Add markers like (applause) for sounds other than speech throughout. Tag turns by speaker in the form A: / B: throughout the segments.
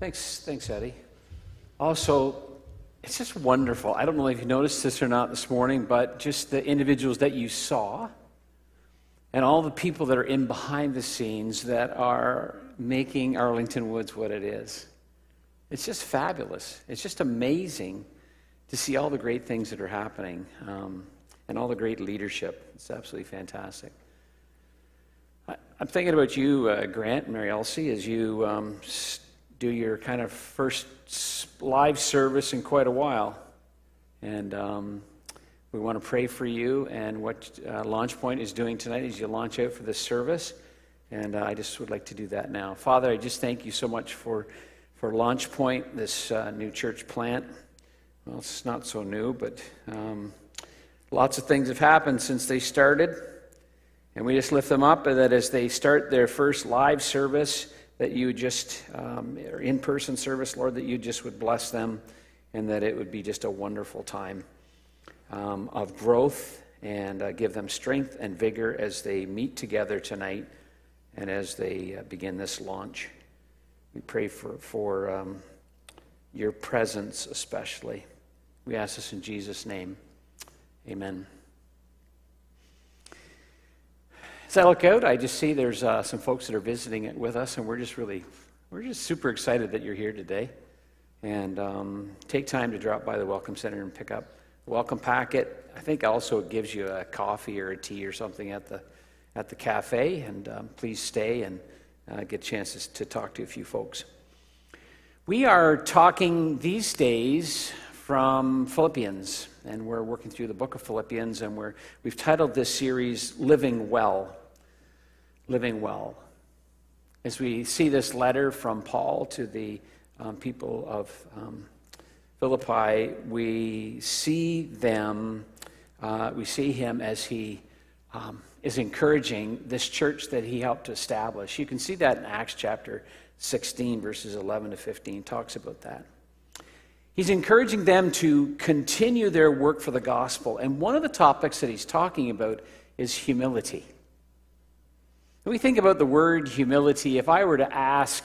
A: Thanks, thanks, Eddie. Also, it's just wonderful. I don't know if you noticed this or not this morning, but just the individuals that you saw and all the people that are in behind the scenes that are making Arlington Woods what it is. It's just fabulous. It's just amazing to see all the great things that are happening um, and all the great leadership. It's absolutely fantastic. I, am thinking about you, uh, Grant Mary Elsie, as you um, do your kind of first live service in quite a while. And um, we want to pray for you and what uh, Launch Point is doing tonight as you launch out for this service. And uh, I just would like to do that now. Father, I just thank you so much for, for Launch Point, this uh, new church plant. Well, it's not so new, but um, lots of things have happened since they started. And we just lift them up that as they start their first live service, that you just, um, in person service, Lord, that you just would bless them and that it would be just a wonderful time um, of growth and uh, give them strength and vigor as they meet together tonight and as they uh, begin this launch. We pray for, for um, your presence especially. We ask this in Jesus' name. Amen. As I look out, I just see there's uh, some folks that are visiting it with us, and we're just really, we're just super excited that you're here today. And um, take time to drop by the Welcome Center and pick up the welcome packet. I think also it gives you a coffee or a tea or something at the at the cafe, and um, please stay and uh, get chances to talk to a few folks. We are talking these days from Philippians, and we're working through the book of Philippians, and we're, we've titled this series Living Well. Living Well. As we see this letter from Paul to the um, people of um, Philippi, we see them, uh, we see him as he um, is encouraging this church that he helped to establish. You can see that in Acts chapter 16, verses 11 to 15, talks about that. He's encouraging them to continue their work for the gospel. And one of the topics that he's talking about is humility. When we think about the word humility, if I were to ask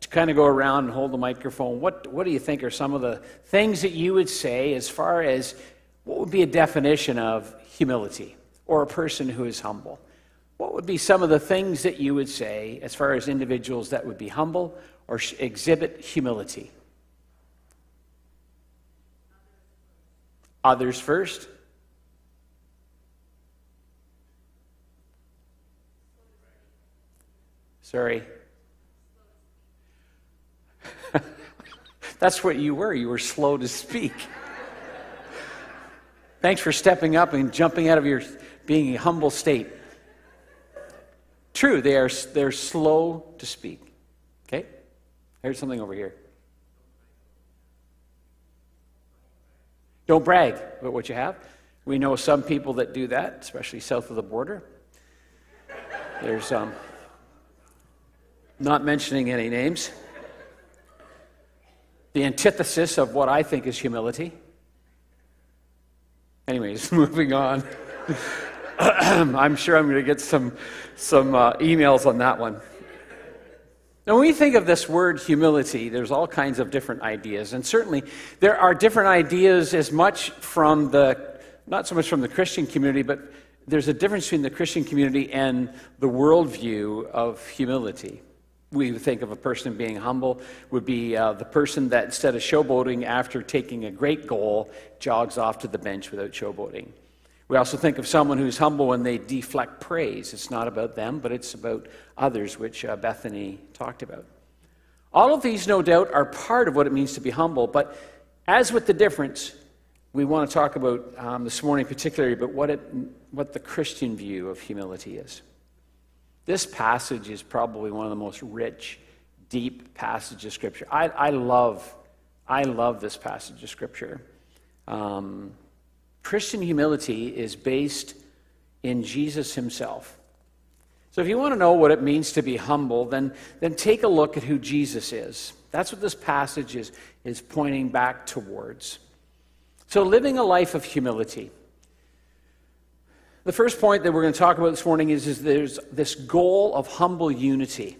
A: to kind of go around and hold the microphone, what, what do you think are some of the things that you would say as far as what would be a definition of humility or a person who is humble? What would be some of the things that you would say as far as individuals that would be humble or exhibit humility? Others first. Sorry. (laughs) That's what you were. You were slow to speak. (laughs) Thanks for stepping up and jumping out of your being a humble state. True, they are they're slow to speak. Okay? Heard something over here. Don't brag about what you have. We know some people that do that, especially south of the border. There's um, not mentioning any names. The antithesis of what I think is humility. Anyways, (laughs) moving on. (clears throat) I'm sure I'm going to get some, some uh, emails on that one. Now, when we think of this word humility, there's all kinds of different ideas. And certainly, there are different ideas as much from the, not so much from the Christian community, but there's a difference between the Christian community and the worldview of humility. We think of a person being humble would be uh, the person that instead of showboating after taking a great goal, jogs off to the bench without showboating. We also think of someone who's humble when they deflect praise. It's not about them, but it's about others, which uh, Bethany talked about. All of these, no doubt, are part of what it means to be humble, but as with the difference, we want to talk about um, this morning particularly about what, it, what the Christian view of humility is. This passage is probably one of the most rich, deep passages of Scripture. I, I love, I love this passage of Scripture. Um, Christian humility is based in Jesus himself. So, if you want to know what it means to be humble, then, then take a look at who Jesus is. That's what this passage is, is pointing back towards. So, living a life of humility. The first point that we're going to talk about this morning is, is there's this goal of humble unity.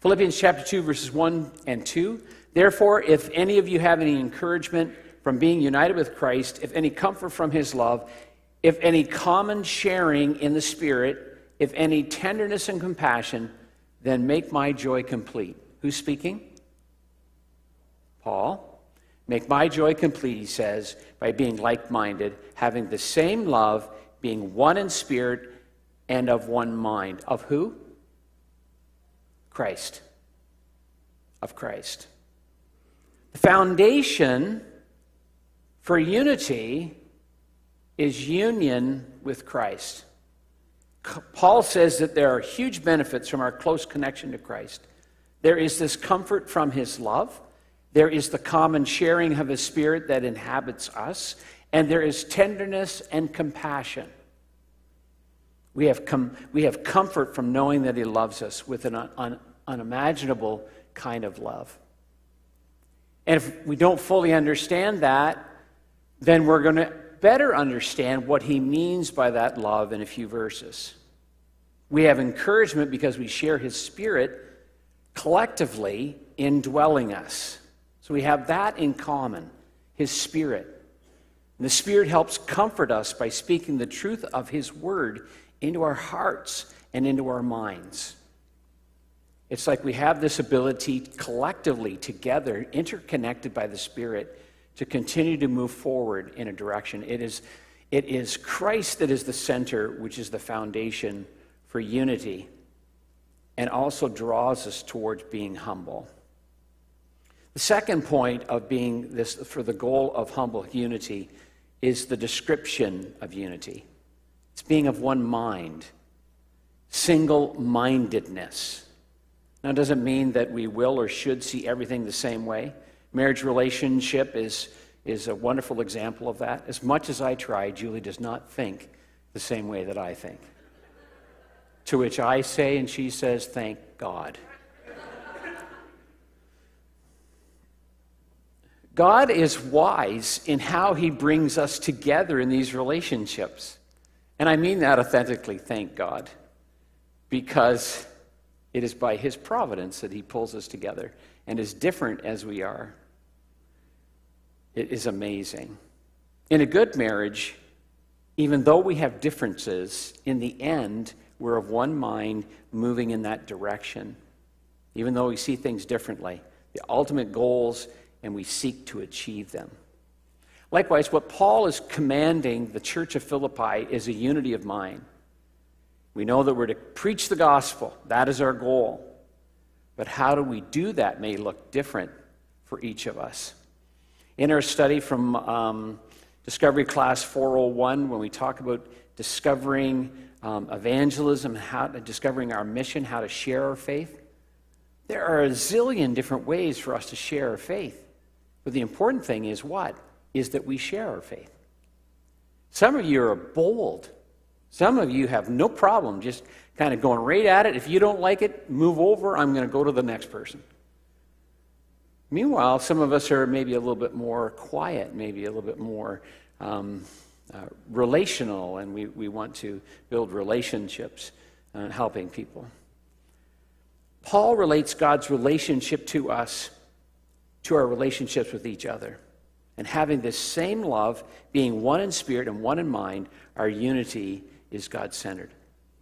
A: Philippians chapter 2, verses 1 and 2. Therefore, if any of you have any encouragement from being united with Christ, if any comfort from his love, if any common sharing in the Spirit, if any tenderness and compassion, then make my joy complete. Who's speaking? Paul. Make my joy complete, he says, by being like minded, having the same love, being one in spirit and of one mind. Of who? Christ. Of Christ. The foundation for unity is union with Christ. Paul says that there are huge benefits from our close connection to Christ. There is this comfort from his love, there is the common sharing of his spirit that inhabits us, and there is tenderness and compassion. We have, com- we have comfort from knowing that he loves us with an un- unimaginable kind of love. And if we don't fully understand that, then we're going to better understand what he means by that love in a few verses. We have encouragement because we share his spirit collectively indwelling us. So we have that in common, his spirit. And the spirit helps comfort us by speaking the truth of his word into our hearts and into our minds. It's like we have this ability collectively, together, interconnected by the Spirit, to continue to move forward in a direction. It is, it is Christ that is the center, which is the foundation for unity, and also draws us towards being humble. The second point of being this, for the goal of humble unity, is the description of unity. It's being of one mind, single mindedness. Now, does it mean that we will or should see everything the same way? Marriage relationship is, is a wonderful example of that. As much as I try, Julie does not think the same way that I think. To which I say, and she says, Thank God. God is wise in how he brings us together in these relationships. And I mean that authentically, thank God, because it is by his providence that he pulls us together. And as different as we are, it is amazing. In a good marriage, even though we have differences, in the end, we're of one mind moving in that direction. Even though we see things differently, the ultimate goals, and we seek to achieve them. Likewise, what Paul is commanding the church of Philippi is a unity of mind. We know that we're to preach the gospel, that is our goal. But how do we do that may look different for each of us. In our study from um, Discovery Class 401, when we talk about discovering um, evangelism, how to, discovering our mission, how to share our faith, there are a zillion different ways for us to share our faith. But the important thing is what? Is that we share our faith. Some of you are bold. Some of you have no problem just kind of going right at it. If you don't like it, move over. I'm going to go to the next person. Meanwhile, some of us are maybe a little bit more quiet, maybe a little bit more um, uh, relational, and we, we want to build relationships and helping people. Paul relates God's relationship to us to our relationships with each other. And having this same love, being one in spirit and one in mind, our unity is God centered.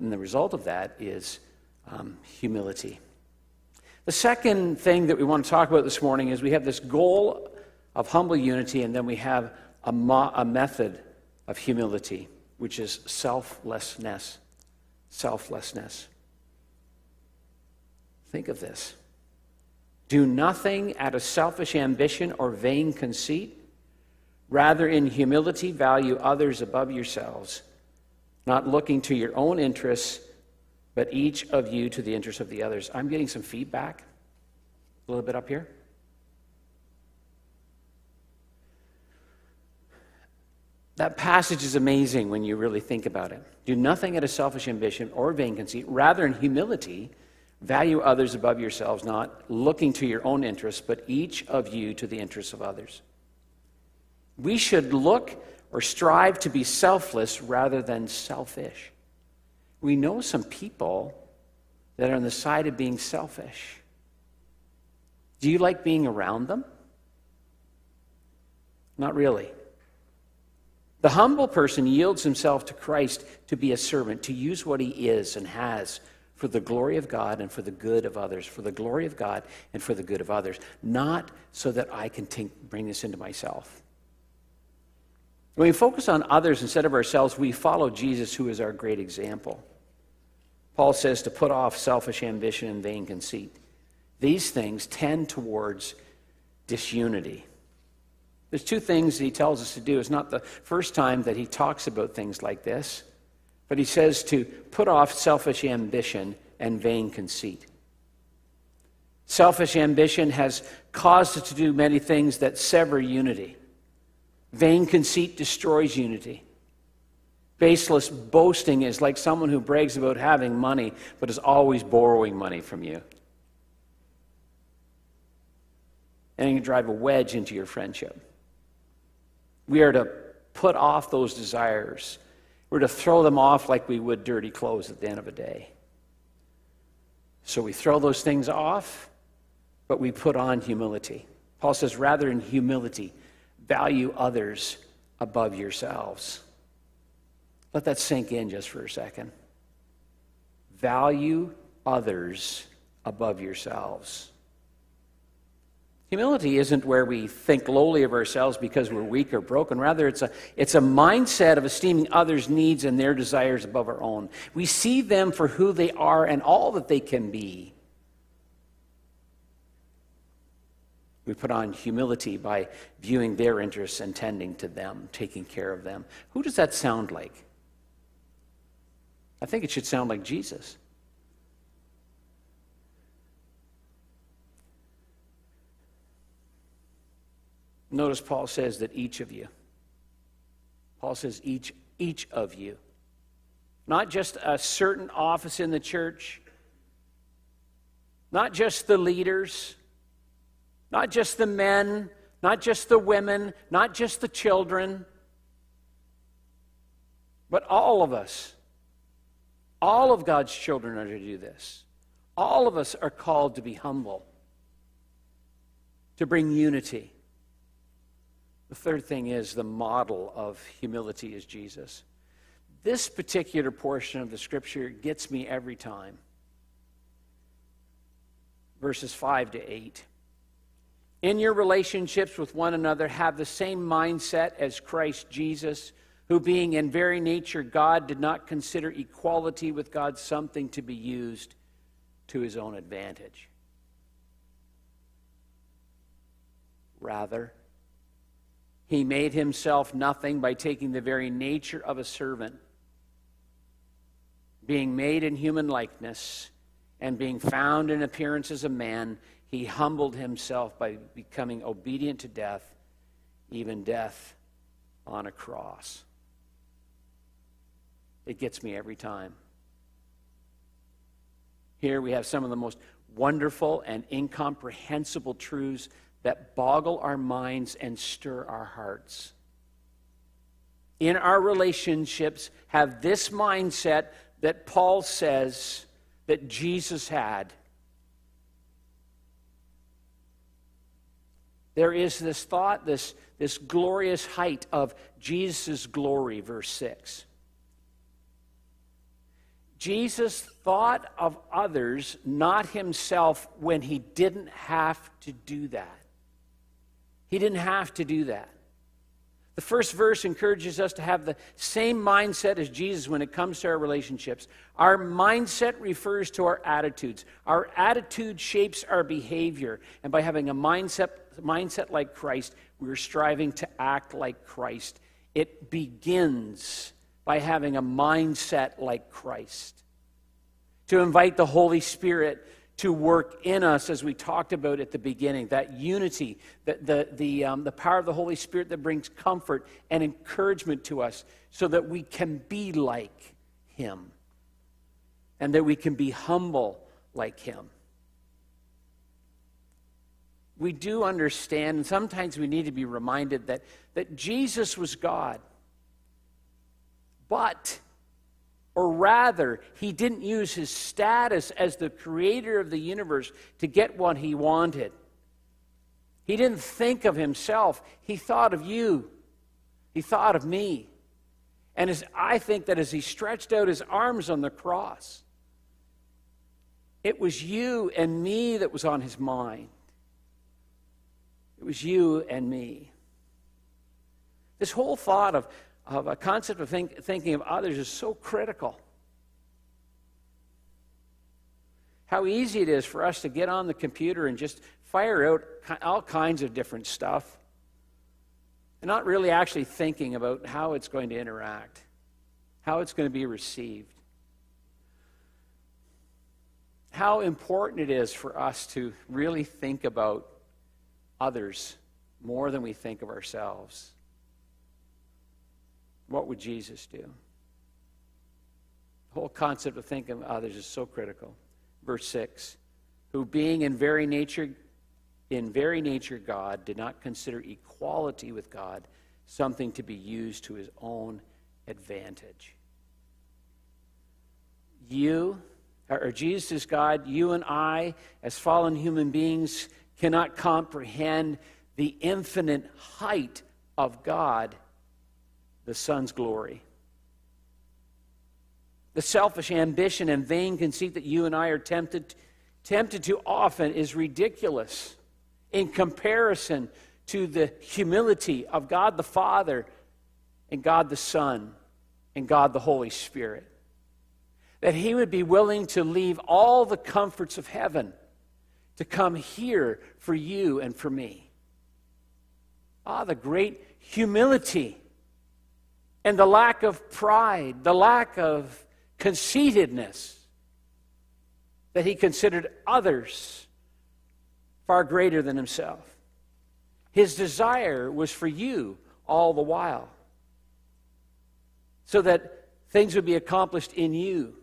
A: And the result of that is um, humility. The second thing that we want to talk about this morning is we have this goal of humble unity, and then we have a, mo- a method of humility, which is selflessness. Selflessness. Think of this. Do nothing out of selfish ambition or vain conceit. Rather, in humility, value others above yourselves not looking to your own interests, but each of you to the interests of the others. I'm getting some feedback a little bit up here. That passage is amazing when you really think about it. Do nothing out of selfish ambition or vain conceit, rather, in humility, value others above yourselves, not looking to your own interests, but each of you to the interests of others. We should look or strive to be selfless rather than selfish. We know some people that are on the side of being selfish. Do you like being around them? Not really. The humble person yields himself to Christ to be a servant, to use what he is and has for the glory of God and for the good of others, for the glory of God and for the good of others, not so that I can think, bring this into myself. When we focus on others instead of ourselves, we follow Jesus, who is our great example. Paul says to put off selfish ambition and vain conceit. These things tend towards disunity. There's two things he tells us to do. It's not the first time that he talks about things like this, but he says to put off selfish ambition and vain conceit. Selfish ambition has caused us to do many things that sever unity. Vain conceit destroys unity. Baseless boasting is like someone who brags about having money but is always borrowing money from you. And it can drive a wedge into your friendship. We are to put off those desires. We're to throw them off like we would dirty clothes at the end of a day. So we throw those things off, but we put on humility. Paul says, rather in humility, value others above yourselves. Let that sink in just for a second. Value others above yourselves. Humility isn't where we think lowly of ourselves because we're weak or broken. Rather, it's a, it's a mindset of esteeming others' needs and their desires above our own. We see them for who they are and all that they can be. We put on humility by viewing their interests and tending to them, taking care of them. Who does that sound like? I think it should sound like Jesus. Notice Paul says that each of you. Paul says each each of you. Not just a certain office in the church, not just the leaders, not just the men, not just the women, not just the children, but all of us. All of God's children are to do this. All of us are called to be humble, to bring unity the third thing is the model of humility is Jesus. This particular portion of the scripture gets me every time. Verses 5 to 8. In your relationships with one another, have the same mindset as Christ Jesus, who, being in very nature God, did not consider equality with God something to be used to his own advantage. Rather, he made himself nothing by taking the very nature of a servant, being made in human likeness, and being found in appearance as a man, he humbled himself by becoming obedient to death, even death on a cross. It gets me every time. Here we have some of the most wonderful and incomprehensible truths that boggle our minds and stir our hearts. In our relationships, have this mindset that Paul says that Jesus had. There is this thought, this, this glorious height of Jesus' glory, verse 6. Jesus thought of others, not himself, when he didn't have to do that. He didn't have to do that. The first verse encourages us to have the same mindset as Jesus when it comes to our relationships. Our mindset refers to our attitudes. Our attitude shapes our behavior. And by having a mindset, mindset like Christ, we're striving to act like Christ. It begins by having a mindset like Christ. To invite the Holy Spirit to work in us, as we talked about at the beginning, that unity, the, the, the, um, the power of the Holy Spirit that brings comfort and encouragement to us so that we can be like Him and that we can be humble like Him. We do understand, and sometimes we need to be reminded that, that Jesus was God. But or rather, he didn't use his status as the creator of the universe to get what he wanted. He didn't think of himself, he thought of you. He thought of me. And as, I think that as he stretched out his arms on the cross, it was you and me that was on his mind. It was you and me. This whole thought of, of a concept of think, thinking of others is so critical. How easy it is for us to get on the computer and just fire out all kinds of different stuff and not really actually thinking about how it's going to interact, how it's going to be received. How important it is for us to really think about others more than we think of ourselves. What would Jesus do? The whole concept of thinking of others is so critical. Verse 6 Who being in very nature, in very nature God, did not consider equality with God something to be used to his own advantage. You, or Jesus is God, you and I, as fallen human beings, cannot comprehend the infinite height of God, the Son's glory. The selfish ambition and vain conceit that you and I are tempted, tempted to often is ridiculous in comparison to the humility of God the Father and God the Son and God the Holy Spirit. That He would be willing to leave all the comforts of heaven to come here for you and for me. Ah, the great humility and the lack of pride, the lack of conceitedness that he considered others far greater than himself. His desire was for you all the while, so that things would be accomplished in you.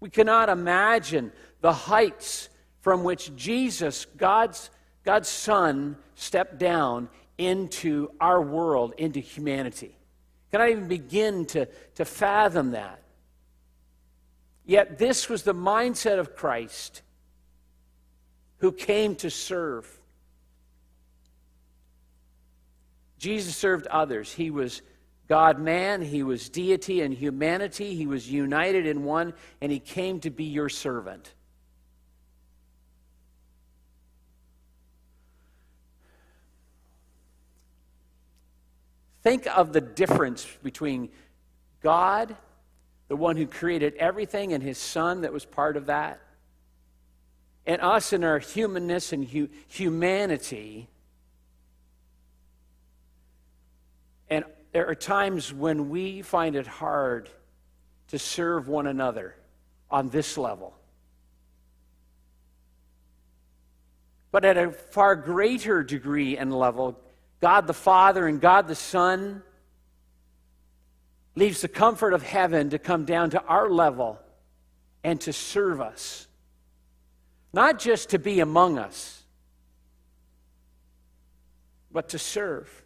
A: We cannot imagine the heights from which Jesus, God's, God's Son, stepped down into our world, into humanity. Can I even begin to, to fathom that? Yet this was the mindset of Christ who came to serve. Jesus served others. He was God man, he was deity and humanity, he was united in one, and he came to be your servant. Think of the difference between God, the one who created everything, and his Son that was part of that, and us in our humanness and hu- humanity. And there are times when we find it hard to serve one another on this level. But at a far greater degree and level, God the Father and God the Son leaves the comfort of heaven to come down to our level and to serve us. Not just to be among us, but to serve.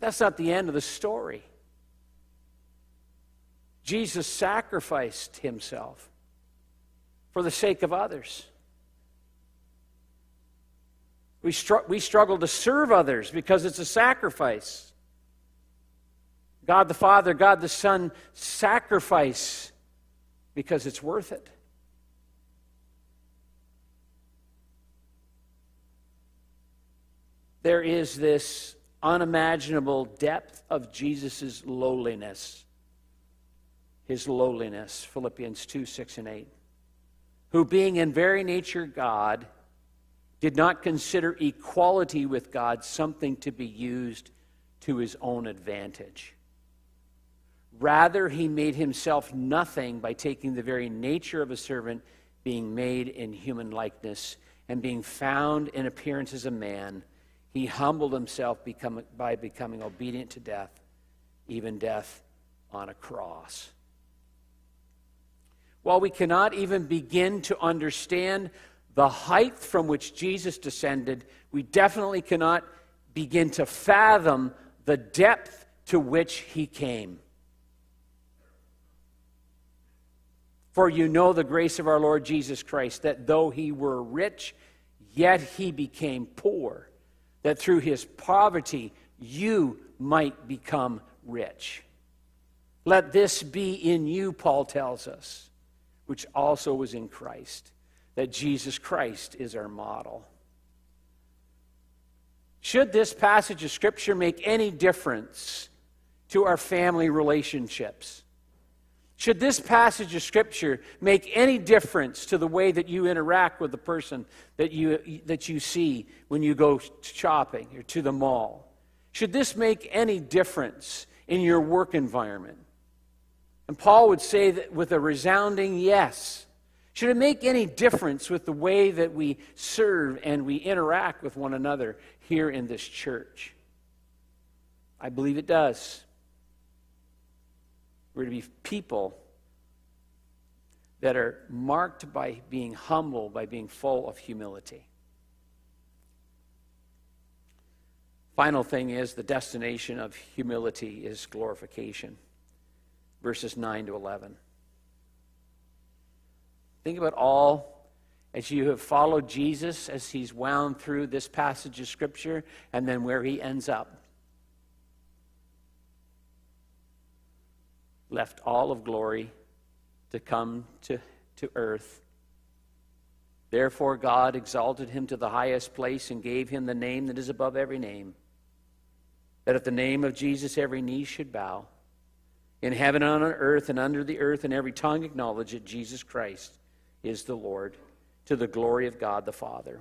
A: That's not the end of the story. Jesus sacrificed himself for the sake of others. We, str- we struggle to serve others because it's a sacrifice. God the Father, God the Son sacrifice because it's worth it. There is this unimaginable depth of Jesus' lowliness. His lowliness, Philippians 2 6 and 8. Who, being in very nature God, did not consider equality with God something to be used to his own advantage. Rather, he made himself nothing by taking the very nature of a servant, being made in human likeness, and being found in appearance as a man. He humbled himself become, by becoming obedient to death, even death on a cross. While we cannot even begin to understand the height from which Jesus descended, we definitely cannot begin to fathom the depth to which he came. For you know the grace of our Lord Jesus Christ, that though he were rich, yet he became poor, that through his poverty you might become rich. Let this be in you, Paul tells us, which also was in Christ, that Jesus Christ is our model. Should this passage of Scripture make any difference to our family relationships? Should this passage of Scripture make any difference to the way that you interact with the person that you, that you see when you go shopping or to the mall? Should this make any difference in your work environment? And Paul would say that with a resounding yes. Should it make any difference with the way that we serve and we interact with one another here in this church? I believe it does. We're to be people that are marked by being humble, by being full of humility. Final thing is the destination of humility is glorification. Verses 9 to 11. Think about all as you have followed Jesus as he's wound through this passage of Scripture and then where he ends up. left all of glory to come to, to earth. Therefore, God exalted him to the highest place and gave him the name that is above every name, that at the name of Jesus every knee should bow, in heaven and on earth and under the earth, and every tongue acknowledge that Jesus Christ is the Lord, to the glory of God the Father.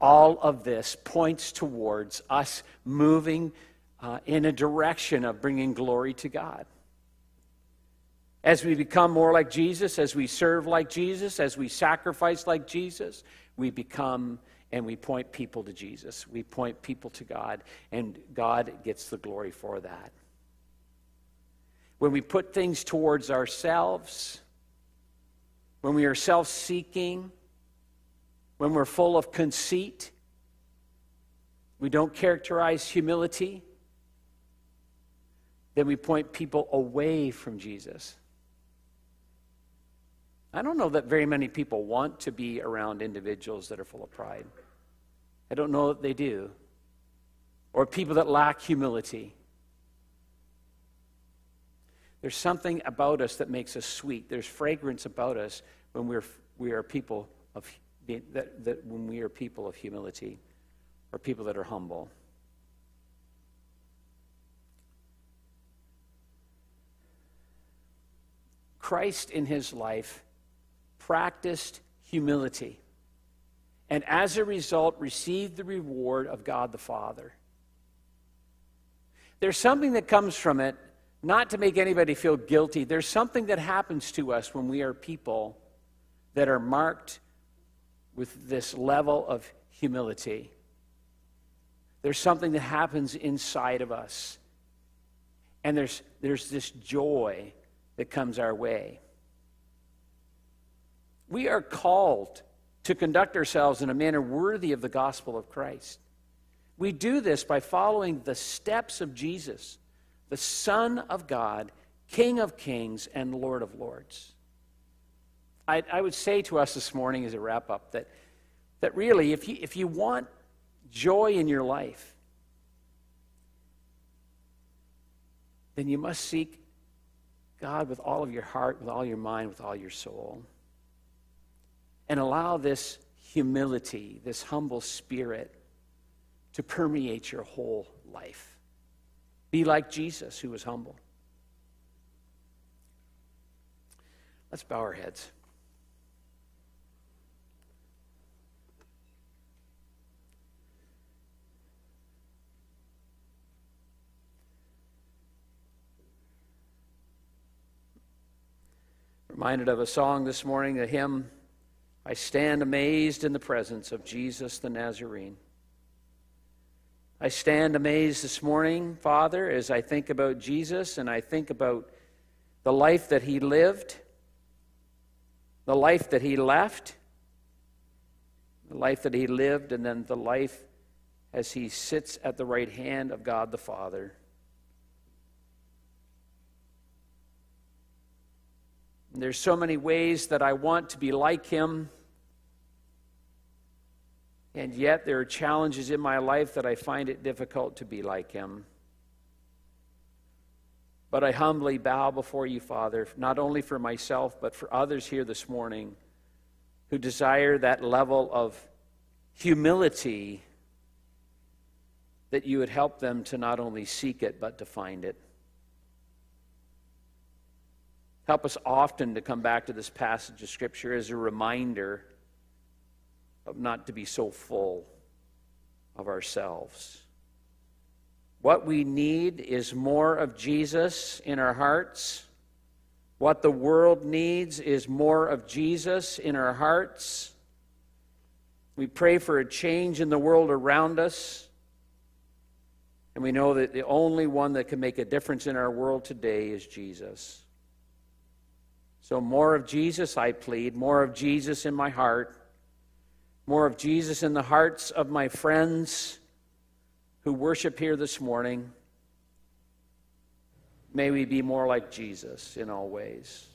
A: All of this points towards us moving uh, in a direction of bringing glory to God. As we become more like Jesus, as we serve like Jesus, as we sacrifice like Jesus, we become and we point people to Jesus. We point people to God, and God gets the glory for that. When we put things towards ourselves, when we are self seeking, when we're full of conceit, we don't characterize humility, then we point people away from Jesus. I don't know that very many people want to be around individuals that are full of pride. I don't know that they do. Or people that lack humility. There's something about us that makes us sweet. There's fragrance about us when we're, we are people of that, that when we are people of humility or people that are humble. Christ in his life practiced humility, and as a result, received the reward of God the Father. There's something that comes from it, not to make anybody feel guilty. There's something that happens to us when we are people that are marked with this level of humility. There's something that happens inside of us. And there's, there's this joy that comes our way. We are called to conduct ourselves in a manner worthy of the gospel of Christ. We do this by following the steps of Jesus, the Son of God, King of kings, and Lord of lords. I, I would say to us this morning as a wrap up that, that really, if you, if you want joy in your life, then you must seek God with all of your heart, with all your mind, with all your soul and allow this humility, this humble spirit, to permeate your whole life. Be like Jesus, who was humble. Let's bow our heads. Reminded of a song this morning, a hymn I stand amazed in the presence of Jesus the Nazarene. I stand amazed this morning, Father, as I think about Jesus and I think about the life that he lived, the life that he left, the life that he lived, and then the life as he sits at the right hand of God the Father. And there's so many ways that I want to be like him. And yet, there are challenges in my life that I find it difficult to be like him. But I humbly bow before you, Father, not only for myself, but for others here this morning who desire that level of humility that you would help them to not only seek it, but to find it. Help us often to come back to this passage of Scripture as a reminder of not to be so full of ourselves. What we need is more of Jesus in our hearts. What the world needs is more of Jesus in our hearts. We pray for a change in the world around us. And we know that the only one that can make a difference in our world today is Jesus. So, more of Jesus, I plead, more of Jesus in my heart more of Jesus in the hearts of my friends who worship here this morning. May we be more like Jesus in all ways.